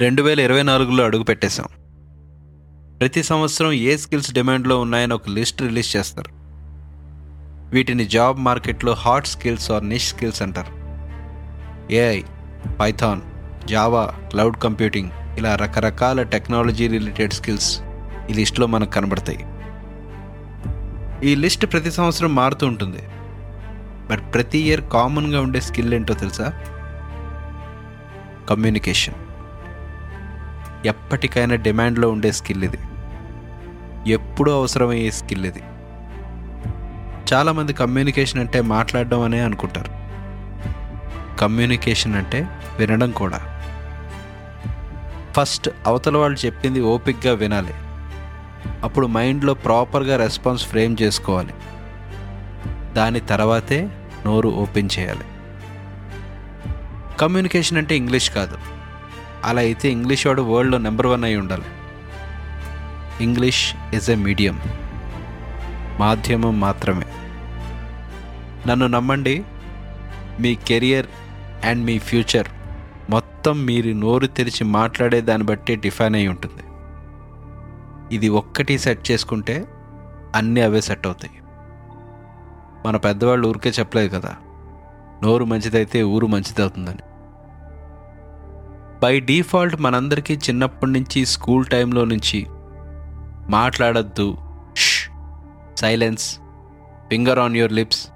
రెండు వేల ఇరవై నాలుగులో అడుగు పెట్టేశాం. ప్రతి సంవత్సరం ఏ స్కిల్స్ డిమాండ్లో ఉన్నాయని ఒక లిస్ట్ రిలీజ్ చేస్తారు. వీటిని జాబ్ మార్కెట్లో hot skills or niche skills అంటారు. AI Python Java cloud computing ఇలా రకరకాల టెక్నాలజీ రిలేటెడ్ స్కిల్స్ ఈ లిస్ట్లో మనకు కనబడతాయి. ఈ లిస్ట్ ప్రతి సంవత్సరం మారుతూ ఉంటుంది. బట్ ప్రతి ఇయర్ కామన్గా ఉండే స్కిల్ ఏంటో తెలుసా? కమ్యూనికేషన్. ఎప్పటికైనా డిమాండ్లో ఉండే స్కిల్ ఇది. ఎప్పుడూ అవసరమయ్యే స్కిల్ ఇది. చాలామంది కమ్యూనికేషన్ అంటే మాట్లాడడం అనే అనుకుంటారు. కమ్యూనికేషన్ అంటే వినడం కూడా. ఫస్ట్ అవతల వాళ్ళు చెప్పింది ఓపిక్గా వినాలి. అప్పుడు మైండ్లో ప్రాపర్గా రెస్పాన్స్ ఫ్రేమ్ చేసుకోవాలి. దాని తర్వాతే నోరు ఓపెన్ చేయాలి. కమ్యూనికేషన్ అంటే ఇంగ్లీష్ కాదు. అలా అయితే ఇంగ్లీష్ వాడు వరల్డ్లో నెంబర్ వన్ అయి ఉండాలి. ఇంగ్లీష్ ఇస్ ఎ మీడియం మాధ్యమం మాత్రమే. నన్ను నమ్మండి మీ కెరియర్ అండ్ మీ ఫ్యూచర్ మొత్తం మీరు నోరు తెరిచి మాట్లాడే దాన్ని బట్టి డిఫైన్ అయి ఉంటుంది. ఇది ఒక్కటి సెట్ చేసుకుంటే అన్నీ అవే సెట్ అవుతాయి. మన పెద్దవాళ్ళు ఊరికే చెప్పలేదు కదా నోరు మంచిదైతే ఊరు మంచిదవుతుందని. బై డిఫాల్ట్ మనందరికీ చిన్నప్పటి నుంచి స్కూల్ టైంలో నుంచి మాట్లాడద్దు. Silence finger on your lips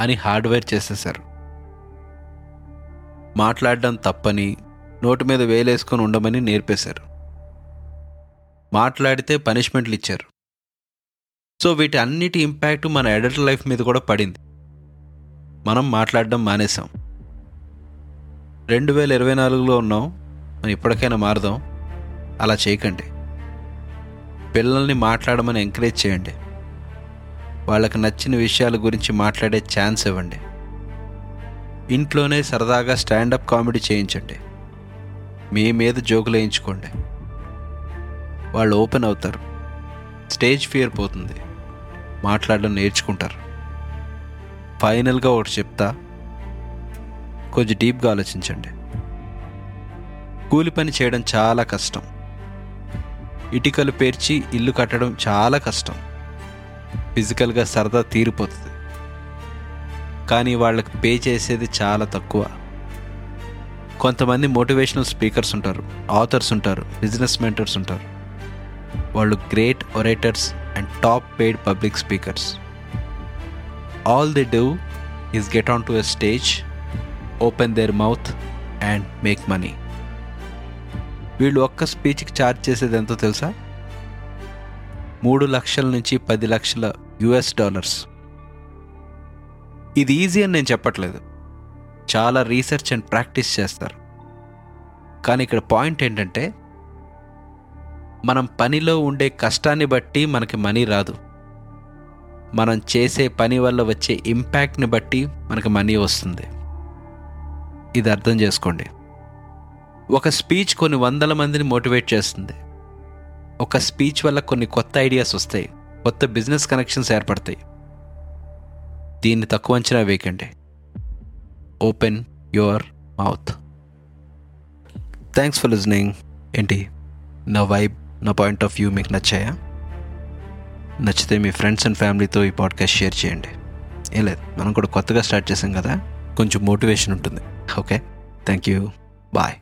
అని హార్డ్వేర్ చేసేశారు. మాట్లాడడం తప్పని నోటి మీద వేలేసుకొని ఉండమని నేర్పేశారు. మాట్లాడితే పనిష్మెంట్లు ఇచ్చారు. సో వీటి అన్నిటి ఇంపాక్ట్ మన అడల్ట్ లైఫ్ మీద కూడా పడింది. మనం మాట్లాడడం మానేసాం రెండు వేల ఇరవై నాలుగులో ఉన్నాం. మనం ఇప్పటికైనా మారదాం. అలా చేయకండి. పిల్లల్ని మాట్లాడమని ఎంకరేజ్ చేయండి. వాళ్ళకి నచ్చిన విషయాల గురించి మాట్లాడే ఛాన్స్ ఇవ్వండి. ఇంట్లోనే సరదాగా స్టాండప్ కామెడీ చేయించండి. మీ మీద జోకులు వేయించుకోండి. వాళ్ళు ఓపెన్ అవుతారు. స్టేజ్ ఫియర్ పోతుంది. మాట్లాడడం నేర్చుకుంటారు. ఫైనల్గా ఒకటి చెప్తా. కొంచెం డీప్గా ఆలోచించండి. కూలి పని చేయడం చాలా కష్టం. ఇటుకలు పేర్చి ఇల్లు కట్టడం చాలా కష్టం. ఫిజికల్గా సరదా తీరిపోతుంది. కానీ వాళ్ళకి పే చేసేది చాలా తక్కువ. కొంతమంది మోటివేషనల్ స్పీకర్స్ ఉంటారు ఆథర్స్ ఉంటారు బిజినెస్ మెంటర్స్ ఉంటారు. వాళ్ళు great orators and top paid public speakers. All they do is get on to a stage open their mouth and make money వీళ్ళు ఒక్క స్పీచ్కి ఛార్జ్ చేసేది ఎంతో తెలుసా? మూడు లక్షల నుంచి పది లక్షల యుఎస్ డాలర్స్ ఇది ఈజీ అని నేను చెప్పట్లేదు. చాలా రీసెర్చ్ అండ్ ప్రాక్టీస్ చేస్తారు. కానీ ఇక్కడ పాయింట్ ఏంటంటే మనం పనిలో ఉండే కష్టాన్ని బట్టి మనకి మనీ రాదు. మనం చేసే పని వల్ల వచ్చే ఇంపాక్ట్ని బట్టి మనకి మనీ వస్తుంది. ఇది అర్థం చేసుకోండి. ఒక స్పీచ్ కొన్ని వందల మందిని మోటివేట్ చేస్తుంది. ఒక స్పీచ్ వల్ల కొన్ని కొత్త ఐడియాస్ వస్తాయి. కొత్త బిజినెస్ కనెక్షన్స్ ఏర్పడతాయి. దీన్ని తక్కువ అంచనా వేయకండి. Open your mouth. Thanks for listening. ఏంటి? నా వైబ్ నా పాయింట్ ఆఫ్ వ్యూ మీకు నచ్చాయా? నచ్చితే మీ ఫ్రెండ్స్ అండ్ ఫ్యామిలీతో ఈ పాడ్కాస్ట్ షేర్ చేయండి. ఏం లేదు మనం కూడా కొత్తగా స్టార్ట్ చేసాం కదా? కొంచెం మోటివేషన్ ఉంటుంది. ఓకే? Thank you bye.